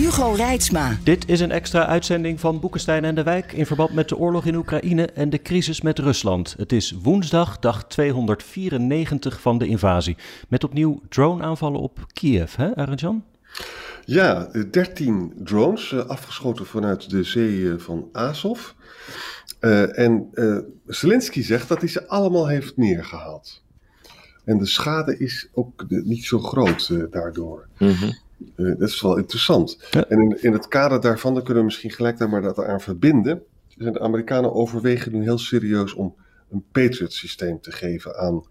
Hugo Reitsma. Dit is een extra uitzending van Boekenstein en de Wijk in verband met de oorlog in Oekraïne en de crisis met Rusland. Het is woensdag, dag 294 van de invasie. Met opnieuw drone-aanvallen op Kiev, hè, Arjan? Ja, 13 drones uh, afgeschoten vanuit de zee van Azov. Uh, en uh, Zelensky zegt dat hij ze allemaal heeft neergehaald. En de schade is ook de, niet zo groot daardoor. Mm -hmm. Uh, dat is wel interessant. Ja. En in, in het kader daarvan, dan kunnen we misschien gelijk daar maar dat aan verbinden. Zijn de Amerikanen overwegen nu heel serieus om een Patriot-systeem te geven aan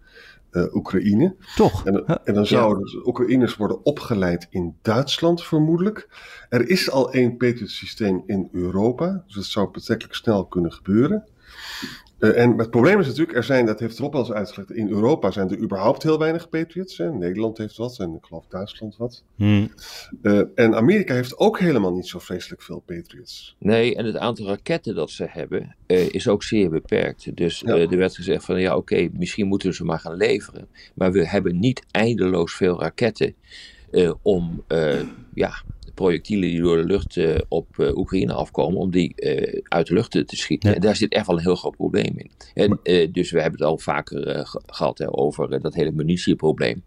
uh, Oekraïne. Toch? En, en dan zouden ja. Oekraïners worden opgeleid in Duitsland vermoedelijk. Er is al één Patriot-systeem in Europa, dus dat zou betrekkelijk snel kunnen gebeuren. Uh, en het probleem is natuurlijk, er zijn, dat heeft Rob al eens uitgelegd, in Europa zijn er überhaupt heel weinig Patriots. Hè. Nederland heeft wat en ik geloof Duitsland wat. Hmm. Uh, en Amerika heeft ook helemaal niet zo vreselijk veel Patriots. Nee, en het aantal raketten dat ze hebben uh, is ook zeer beperkt. Dus ja. er werd gezegd van ja oké, okay, misschien moeten we ze maar gaan leveren. Maar we hebben niet eindeloos veel raketten om ja, projectielen die door de lucht uh, op uh, Oekraïne afkomen, om die uh, uit de lucht te, te schieten. Ja. En daar zit echt wel een heel groot probleem in. En, dus we hebben het al vaker gehad hè, over dat hele munitieprobleem.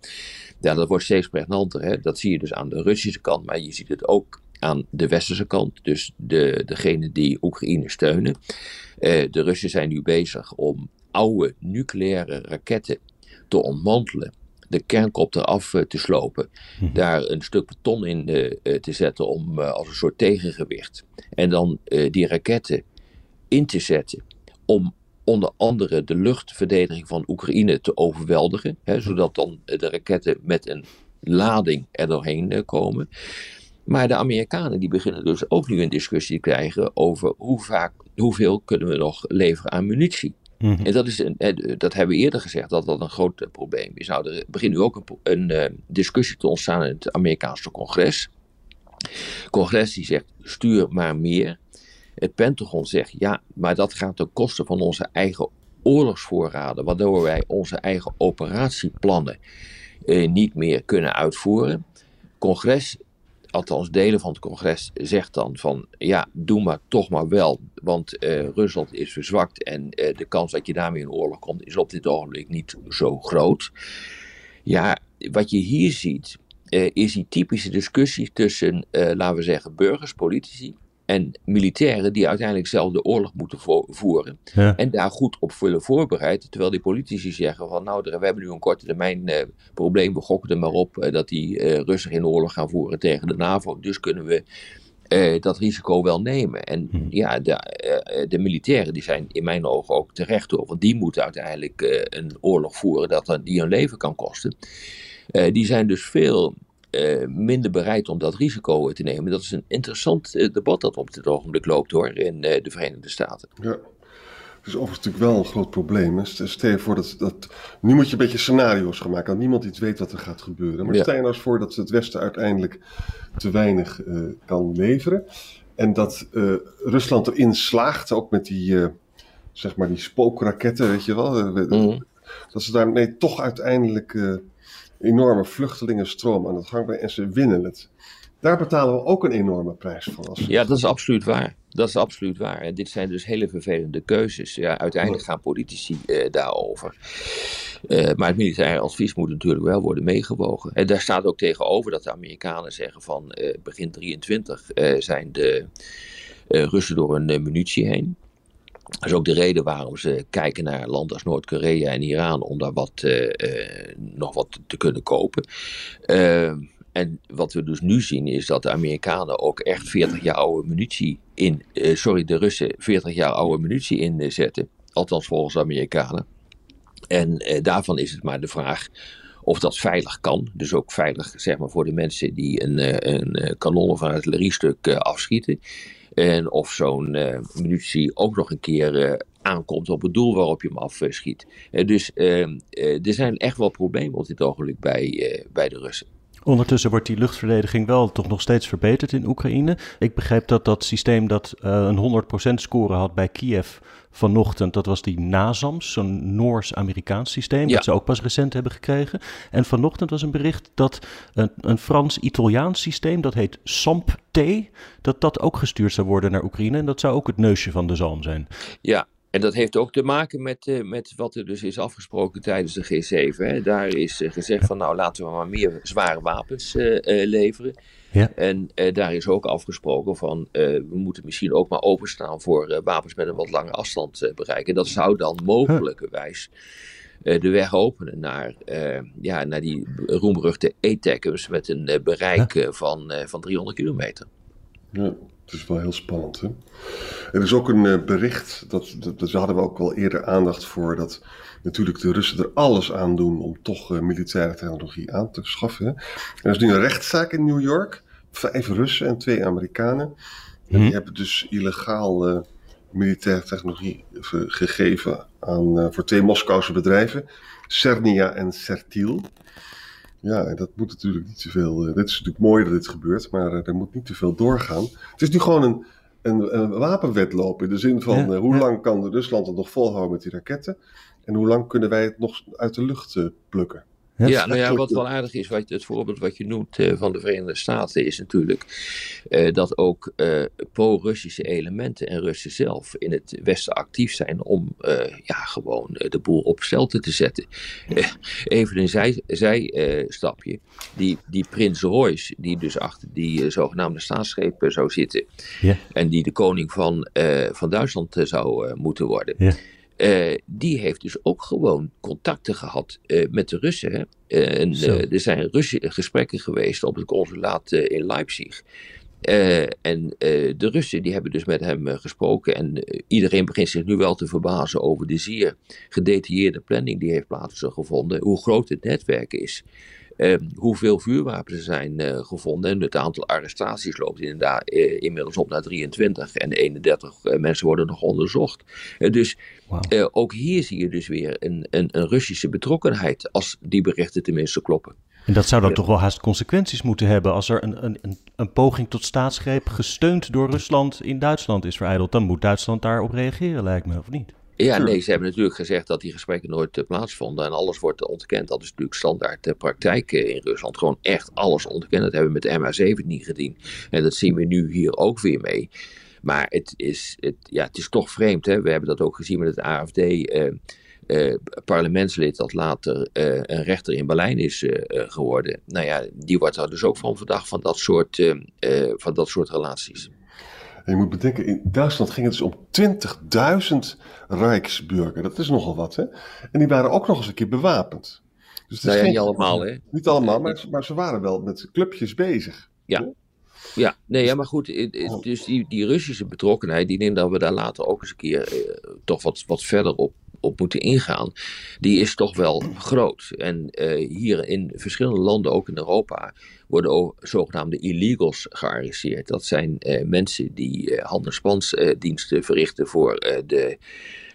Ja, dat wordt steeds pregnanter. Hè. Dat zie je dus aan de Russische kant, maar je ziet het ook aan de westerse kant. Dus de, degene die Oekraïne steunen. de Russen zijn nu bezig om oude nucleaire raketten te ontmantelen de kernkop eraf uh, te slopen. Mm-hmm. Daar een stuk beton in uh, te zetten om, als een soort tegengewicht. En dan die raketten in te zetten om onder andere de luchtverdediging van Oekraïne te overweldigen. Hè, zodat dan de raketten met een lading er doorheen komen. Maar de Amerikanen die beginnen dus ook nu een discussie te krijgen over hoe vaak, hoeveel kunnen we nog leveren aan munitie. Mm-hmm. En dat, is een, dat hebben we eerder gezegd dat dat een groot probleem is. Nou, er begint nu ook een, een uh, discussie te ontstaan in het Amerikaanse congres. Congres die zegt stuur maar meer. Het Pentagon zegt ja, maar dat gaat ten koste van onze eigen oorlogsvoorraden, waardoor wij onze eigen operatieplannen niet meer kunnen uitvoeren. Congres althans delen van het congres, zegt dan van ja, doe maar toch maar wel, want uh, Rusland is verzwakt en uh, de kans dat je daarmee in oorlog komt is op dit ogenblik niet zo groot. Ja, wat je hier ziet uh, is die typische discussie tussen, laten we zeggen, burgers, politici en militairen die uiteindelijk zelf de oorlog moeten vo voeren. Ja. En daar goed op willen voorbereiden. Terwijl die politici zeggen van nou, we hebben nu een korte termijn probleem. We gokken er maar op dat die uh, Russen geen oorlog gaan voeren tegen de NAVO. Dus kunnen we dat risico wel nemen. En hm. ja, de, de, militairen die zijn in mijn ogen ook terecht hoor. Want die moeten uiteindelijk een oorlog voeren dat die hun leven kan kosten. die zijn dus veel uh, minder bereid om dat risico te nemen. Dat is een interessant uh, debat dat op dit ogenblik loopt hoor, in uh, de Verenigde Staten. Ja. Is overigens natuurlijk wel een groot probleem. Stel je voor dat, dat. Nu moet je een beetje scenario's gaan maken. Dat niemand iets weet wat er gaat gebeuren. Maar ja. stel je nou eens voor dat het Westen uiteindelijk te weinig kan leveren. En dat Rusland erin slaagt, ook met die, zeg maar die spookraketten, weet je wel. Mm. Dat ze daarmee toch uiteindelijk enorme vluchtelingenstroom aan het gang brengen en ze winnen het. Daar betalen we ook een enorme prijs voor. Als ja, dat is absoluut waar. Dat is absoluut waar. En dit zijn dus hele vervelende keuzes. Ja, uiteindelijk gaan politici uh, daarover. Uh, maar het militaire advies moet natuurlijk wel worden meegewogen. En daar staat ook tegenover dat de Amerikanen zeggen van uh, begin 23 zijn de Russen door een munitie heen. Dat is ook de reden waarom ze kijken naar landen als Noord-Korea en Iran om daar wat, uh, uh, nog wat te kunnen kopen. Uh, en wat we dus nu zien is dat de Amerikanen ook echt 40 jaar oude munitie in, sorry, de Russen 40 jaar oude munitie inzetten. Althans volgens de Amerikanen. En daarvan is het maar de vraag of dat veilig kan. Dus ook veilig zeg maar, voor de mensen die een, een kanon of een artilleriestuk afschieten. En of zo'n munitie ook nog een keer aankomt op het doel waarop je hem afschiet. dus ehm, er zijn echt wel problemen op dit ogenblik bij, bij de Russen. Ondertussen wordt die luchtverdediging wel toch nog steeds verbeterd in Oekraïne. Ik begreep dat dat systeem dat uh, een 100% score had bij Kiev vanochtend, dat was die NASAMS, zo'n Noors-Amerikaans systeem, dat ze ook pas recent hebben gekregen. En vanochtend was een bericht dat een, een Frans-Italiaans systeem, dat heet SAMP-T, dat dat ook gestuurd zou worden naar Oekraïne. En dat zou ook het neusje van de zalm zijn. Ja, en dat heeft ook te maken met, uh, met wat er dus is afgesproken tijdens de G7. Hè. Daar is uh, gezegd van nou laten we maar meer zware wapens uh, leveren. Ja. En daar is ook afgesproken van we moeten misschien ook maar openstaan voor wapens met een wat lange afstand bereiken. Dat zou dan mogelijkerwijs de weg openen naar, ja, naar die roemruchte E-TACMS met een bereik van, van 300 kilometer. Ja. Het is wel heel spannend. Hè? Er is ook een uh, bericht, dat, dat, dat hadden we ook wel eerder aandacht voor, dat natuurlijk de Russen er alles aan doen om toch uh, militaire technologie aan te schaffen. Hè? Er is nu een rechtszaak in New York, vijf Russen en twee Amerikanen. En die mhm. hebben dus illegaal uh, militaire technologie gegeven aan, voor twee Moskouse bedrijven, Cernia en Sertil. Ja, en dat moet natuurlijk niet te veel. Uh, dit is natuurlijk mooi dat dit gebeurt, maar uh, er moet niet te veel doorgaan. Het is nu gewoon een, een, een wapenwedloop in de zin van uh, hoe lang kan Rusland het nog volhouden met die raketten en hoe lang kunnen wij het nog uit de lucht plukken. Ja, nou ja, wat wel aardig is, wat, het voorbeeld wat je noemt uh, van de Verenigde Staten, is natuurlijk uh, dat ook uh, pro-Russische elementen en Russen zelf in het Westen actief zijn om ja, gewoon de boel op stelte te zetten. even een zij, zijstapje. die, die Prins Royce, die dus achter die zogenaamde staatsschepen zou zitten, ja. en die de koning van, van Duitsland zou moeten worden. Ja. Uh, die heeft dus ook gewoon contacten gehad uh, met de Russen. Uh, en, er zijn Russische gesprekken geweest op het consulaat in Leipzig. en de Russen die hebben dus met hem gesproken. En iedereen begint zich nu wel te verbazen over de zeer gedetailleerde planning die heeft plaatsgevonden. Hoe groot het netwerk is. Uh, hoeveel vuurwapens er zijn uh, gevonden. En het aantal arrestaties loopt inderdaad uh, inmiddels op naar 23. En 31 mensen worden nog onderzocht. dus wow. ook hier zie je dus weer een, een, een, Russische betrokkenheid. Als die berichten tenminste kloppen. En dat zou dan toch wel haast consequenties moeten hebben. Als er een, een, een poging tot staatsgreep gesteund door Rusland in Duitsland is vereideld. Dan moet Duitsland daarop reageren, lijkt me, of niet? Ja, nee, ze hebben natuurlijk gezegd dat die gesprekken nooit uh, plaatsvonden en alles wordt ontkend. Dat is natuurlijk standaard uh, praktijk in Rusland. Gewoon echt alles ontkend. Dat hebben we met de MH17 gedaan. En dat zien we nu hier ook weer mee. Maar het is, het, ja, het is toch vreemd. Hè? We hebben dat ook gezien met het AFD. Uh, uh, parlementslid dat later uh, een rechter in Berlijn is uh, geworden. Nou ja, die wordt daar dus ook van verdacht van dat soort, van dat soort relaties. En je moet bedenken, in Duitsland ging het dus om 20.000 Rijksburger. Dat is nogal wat, hè? En die waren ook nog eens een keer bewapend. Dus het is nou niet allemaal, hè? Niet allemaal, maar, maar ze waren wel met clubjes bezig. Ja. Ja, nee, ja, maar goed, dus die, die Russische betrokkenheid, die neemt dat we daar later ook eens een keer eh, toch wat, wat verder op, op moeten ingaan, die is toch wel groot. En uh, hier in verschillende landen, ook in Europa, worden ook zogenaamde illegals gearresteerd. Dat zijn uh, mensen die uh, handelspansdiensten verrichten voor de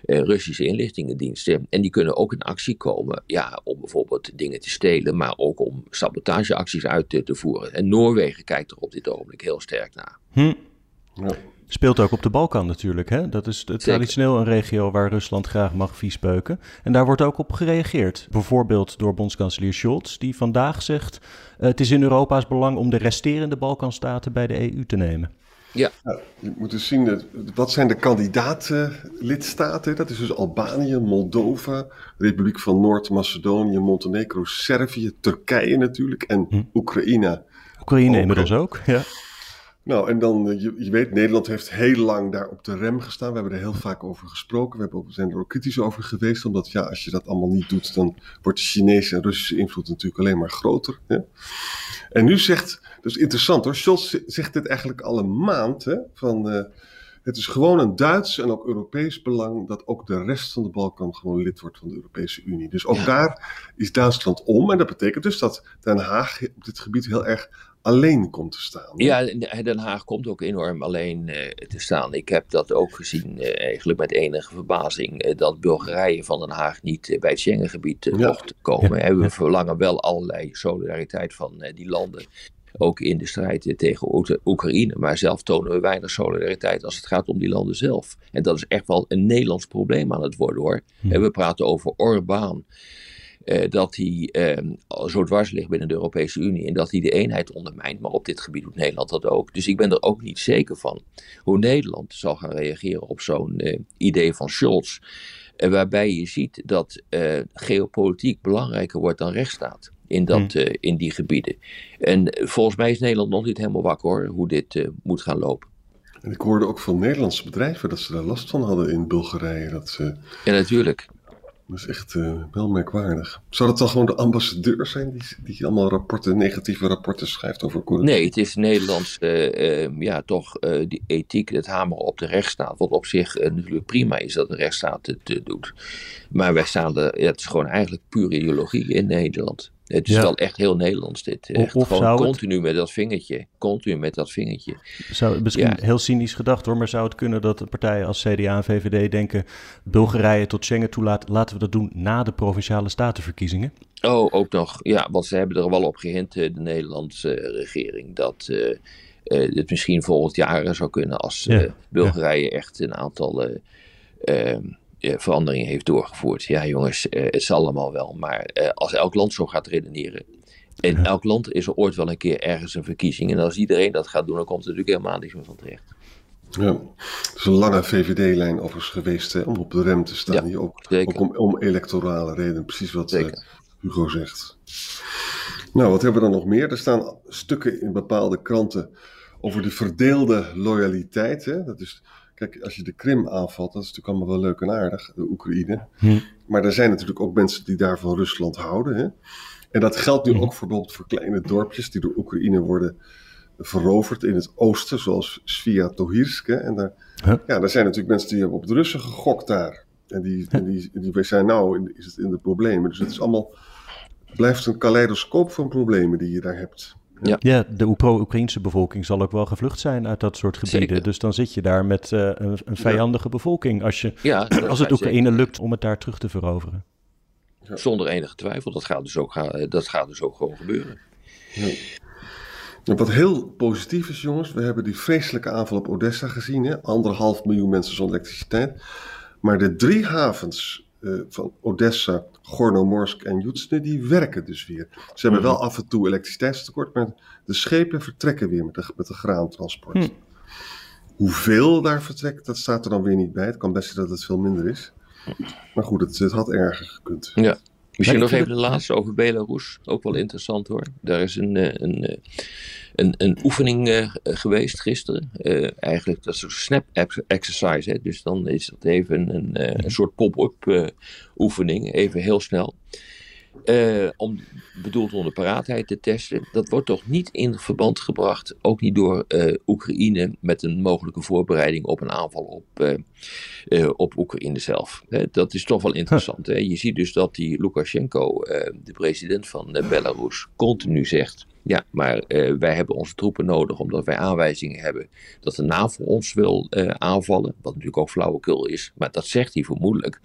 Russische inlichtingendiensten. En die kunnen ook in actie komen ja, om bijvoorbeeld dingen te stelen, maar ook om sabotageacties uit te, te voeren. En Noorwegen kijkt er op dit ogenblik heel sterk naar. Hm. Ja. Speelt ook op de Balkan natuurlijk. Hè? Dat is traditioneel een regio waar Rusland graag mag viesbeuken. En daar wordt ook op gereageerd. Bijvoorbeeld door bondskanselier Scholz, die vandaag zegt... Uh, het is in Europa's belang om de resterende Balkanstaten bij de EU te nemen. Ja. je moet dus zien, wat zijn de kandidaatlidstaten? Dat is dus Albanië, Moldova, Republiek van Noord-Macedonië, Montenegro, Servië, Turkije natuurlijk en hm. Oekraïne. Oekraïne inmiddels ook, ja. Nou, en dan, eh, je, je, weet, Nederland heeft heel lang daar op de rem gestaan. We hebben er heel vaak over gesproken. We hebben, zijn er ook kritisch over geweest. Omdat, ja, als je dat allemaal niet doet, dan wordt de Chinese en Russische invloed natuurlijk alleen maar groter. Hè? En nu zegt, dus interessant hoor, Scholz zegt dit eigenlijk al een maand. Hè, van, uh, Het is gewoon een Duits en ook Europees belang dat ook de rest van de Balkan gewoon lid wordt van de Europese Unie. Dus ook daar is Duitsland om. En dat betekent dus dat Den Haag op dit gebied heel erg alleen komt te staan. Ja, Den Haag komt ook enorm alleen uh, te staan. Ik heb dat ook gezien, uh, eigenlijk met enige verbazing, uh, dat Bulgarije van Den Haag niet bij het Schengengebied mocht komen. Ja. We verlangen wel allerlei solidariteit van die landen ook in de strijd tegen Oekraïne. Maar zelf tonen we weinig solidariteit als het gaat om die landen zelf. En dat is echt wel een Nederlands probleem aan het worden hoor. Hm. En we praten over Orbán. Uh, dat hij uh, zo dwars ligt binnen de Europese Unie en dat hij de eenheid ondermijnt. Maar op dit gebied doet Nederland dat ook. Dus ik ben er ook niet zeker van hoe Nederland zal gaan reageren op zo'n uh, idee van Scholz. waarbij je ziet dat geopolitiek belangrijker wordt dan rechtsstaat in, dat, hmm. in die gebieden. En volgens mij is Nederland nog niet helemaal wakker hoor, hoe dit moet gaan lopen. En ik hoorde ook van Nederlandse bedrijven dat ze daar last van hadden in Bulgarije. Dat ze... Ja, natuurlijk. Dat is echt uh, wel merkwaardig. Zou dat dan gewoon de ambassadeur zijn die, die allemaal rapporten, negatieve rapporten schrijft over corruptie? Nee, het is Nederlands, uh, uh, ja, toch die ethiek, het hameren op de rechtsstaat. Wat op zich natuurlijk prima is dat de rechtsstaat het doet. Maar wij staan er, het is gewoon eigenlijk pure ideologie in Nederland. Het is wel echt heel Nederlands dit. Echt of, gewoon continu met dat vingertje. Continu met dat vingertje. Zou, misschien heel cynisch gedacht hoor, maar zou het kunnen dat de partijen als CDA en VVD denken... Bulgarije tot Schengen toelaat, laten we dat doen na de Provinciale Statenverkiezingen? Oh, ook nog. Ja, want ze hebben er wel op gehint, de Nederlandse regering, dat... Uh, uh, het misschien volgend jaar zou kunnen als uh, Bulgarije echt een aantal ehm, verandering heeft doorgevoerd. Ja, jongens, uh, het zal allemaal wel. Maar uh, als elk land zo gaat redeneren. In ja. elk land is er ooit wel een keer ergens een verkiezing. En als iedereen dat gaat doen, dan komt er natuurlijk helemaal niks meer van terecht. Ja, het is een lange VVD-lijn overigens geweest hè, om op de rem te staan. Ja, ook, ook om, om, electorale redenen, precies wat Hugo zegt. Nou, wat hebben we dan nog meer? Er staan stukken in bepaalde kranten over de verdeelde loyaliteit. Hè? Dat is Kijk, als je de Krim aanvalt, dat is natuurlijk allemaal wel leuk en aardig, de Oekraïne. Hm. Maar er zijn natuurlijk ook mensen die daar van Rusland houden. Hè? En dat geldt nu hm. ook voor, bijvoorbeeld voor kleine dorpjes die door Oekraïne worden veroverd in het oosten, zoals Sviatohirsk. En daar, ja, daar zijn natuurlijk mensen die hebben op de Russen gegokt daar. En die, en die, die zijn nou is het in de problemen. Dus het is allemaal, blijft een kaleidoscoop van problemen die je daar hebt. Ja, ja de pro-Oekraïnse bevolking zal ook wel gevlucht zijn uit dat soort gebieden. Dus dan zit je daar met uh, een, een, vijandige bevolking als, je, ja, als het Oekraïne lukt om het daar terug te veroveren. Ja. Zonder enige twijfel, dat gaat dus ook, dat gaat dus ook gewoon gebeuren. Wat heel positief is, jongens, we hebben die vreselijke aanval op Odessa gezien. Hè? Anderhalf miljoen mensen zonder elektriciteit. Maar de drie havens uh, van Odessa, Gornomorsk en Jutsne, die werken dus weer. Ze hebben wel af en toe elektriciteitstekort, maar de schepen vertrekken weer met de, met de graantransport. Hm. Hoeveel daar vertrekt, dat staat er dan weer niet bij. Het kan best zijn dat het veel minder is. Maar goed, het, het had erger gekund. Ja. Misschien nog even de laatste over Belarus. Ook wel interessant hoor. Daar is een, eh, een, eh, een, een oefening uh, geweest gisteren. Uh, eigenlijk dat is een snap exercise. Hè? Dus dan is dat even een, een, een soort pop-up oefening. Even heel snel. Uh, om bedoeld om de paraatheid te testen. Dat wordt toch niet in verband gebracht, ook niet door uh, Oekraïne, met een mogelijke voorbereiding op een aanval op, uh, op Oekraïne zelf. dat is toch wel interessant. Hè? Je ziet dus dat die Lukashenko, de president van Belarus, continu zegt. Ja, maar wij hebben onze troepen nodig omdat wij aanwijzingen hebben dat de NAVO ons wil aanvallen. Wat natuurlijk ook flauwekul is, maar dat zegt hij vermoedelijk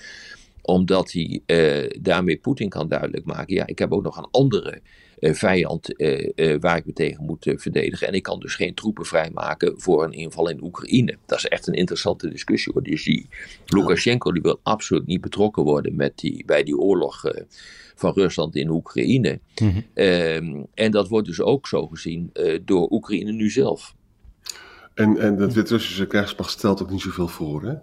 omdat hij uh, daarmee Poetin kan duidelijk maken: ja, ik heb ook nog een andere uh, vijand uh, waar ik me tegen moet verdedigen. En ik kan dus geen troepen vrijmaken voor een inval in Oekraïne. Dat is echt een interessante discussie hoor. Dus die Lukashenko die wil absoluut niet betrokken worden met die, bij die oorlog van Rusland in Oekraïne. Mhm. um, en dat wordt dus ook zo gezien door Oekraïne nu zelf. En, en dat Wit-Russische krijgsmacht stelt ook niet zoveel voor, hè?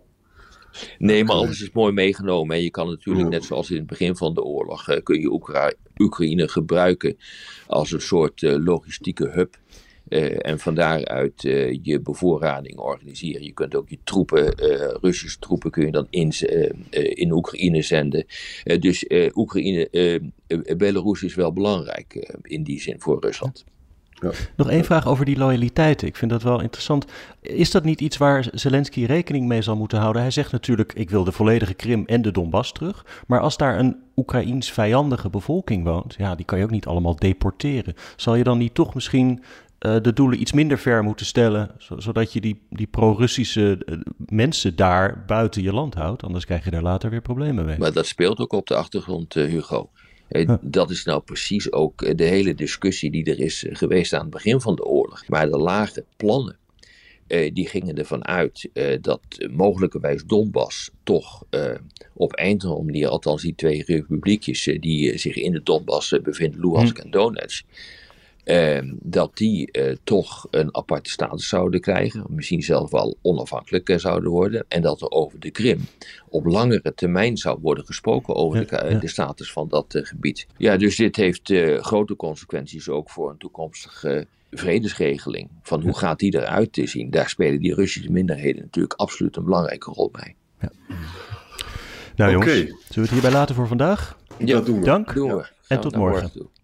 Nee, maar alles is mooi meegenomen. En je kan natuurlijk, net zoals in het begin van de oorlog, uh, kun je Oekra Oekraïne gebruiken als een soort uh, logistieke hub. Uh, en van daaruit je bevoorrading organiseren. Je kunt ook je troepen, Russische troepen, kun je dan in, in Oekraïne zenden. dus Oekraïne, Belarus is wel belangrijk in die zin voor Rusland. Ja. Nog één vraag over die loyaliteit. Ik vind dat wel interessant. Is dat niet iets waar Zelensky rekening mee zal moeten houden? Hij zegt natuurlijk: ik wil de volledige Krim en de Donbass terug. Maar als daar een Oekraïens vijandige bevolking woont, ja, die kan je ook niet allemaal deporteren. Zal je dan niet toch misschien uh, de doelen iets minder ver moeten stellen, zodat je die, die pro-Russische uh, mensen daar buiten je land houdt. Anders krijg je daar later weer problemen mee. Maar dat speelt ook op de achtergrond, uh, Hugo. Huh. Dat is nou precies ook de hele discussie die er is geweest aan het begin van de oorlog. Maar de lage plannen, die gingen ervan uit dat mogelijkerwijs Donbass toch op een manier, althans die twee republiekjes die zich in de Donbass bevinden, Luhansk hm. en Donetsk, eh, dat die eh, toch een aparte status zouden krijgen, misschien zelfs wel onafhankelijk eh, zouden worden, en dat er over de Krim op langere termijn zou worden gesproken over de, ja. de, status van dat uh, gebied. Ja, dus dit heeft grote consequenties ook voor een toekomstige vredesregeling. Van hoe gaat die eruit te zien? Daar spelen die Russische minderheden natuurlijk absoluut een belangrijke rol bij. Ja. Nou jongens, zullen we het hierbij laten voor vandaag? Ja, dat doen we. Dank. Doen we. En tot morgen. morgen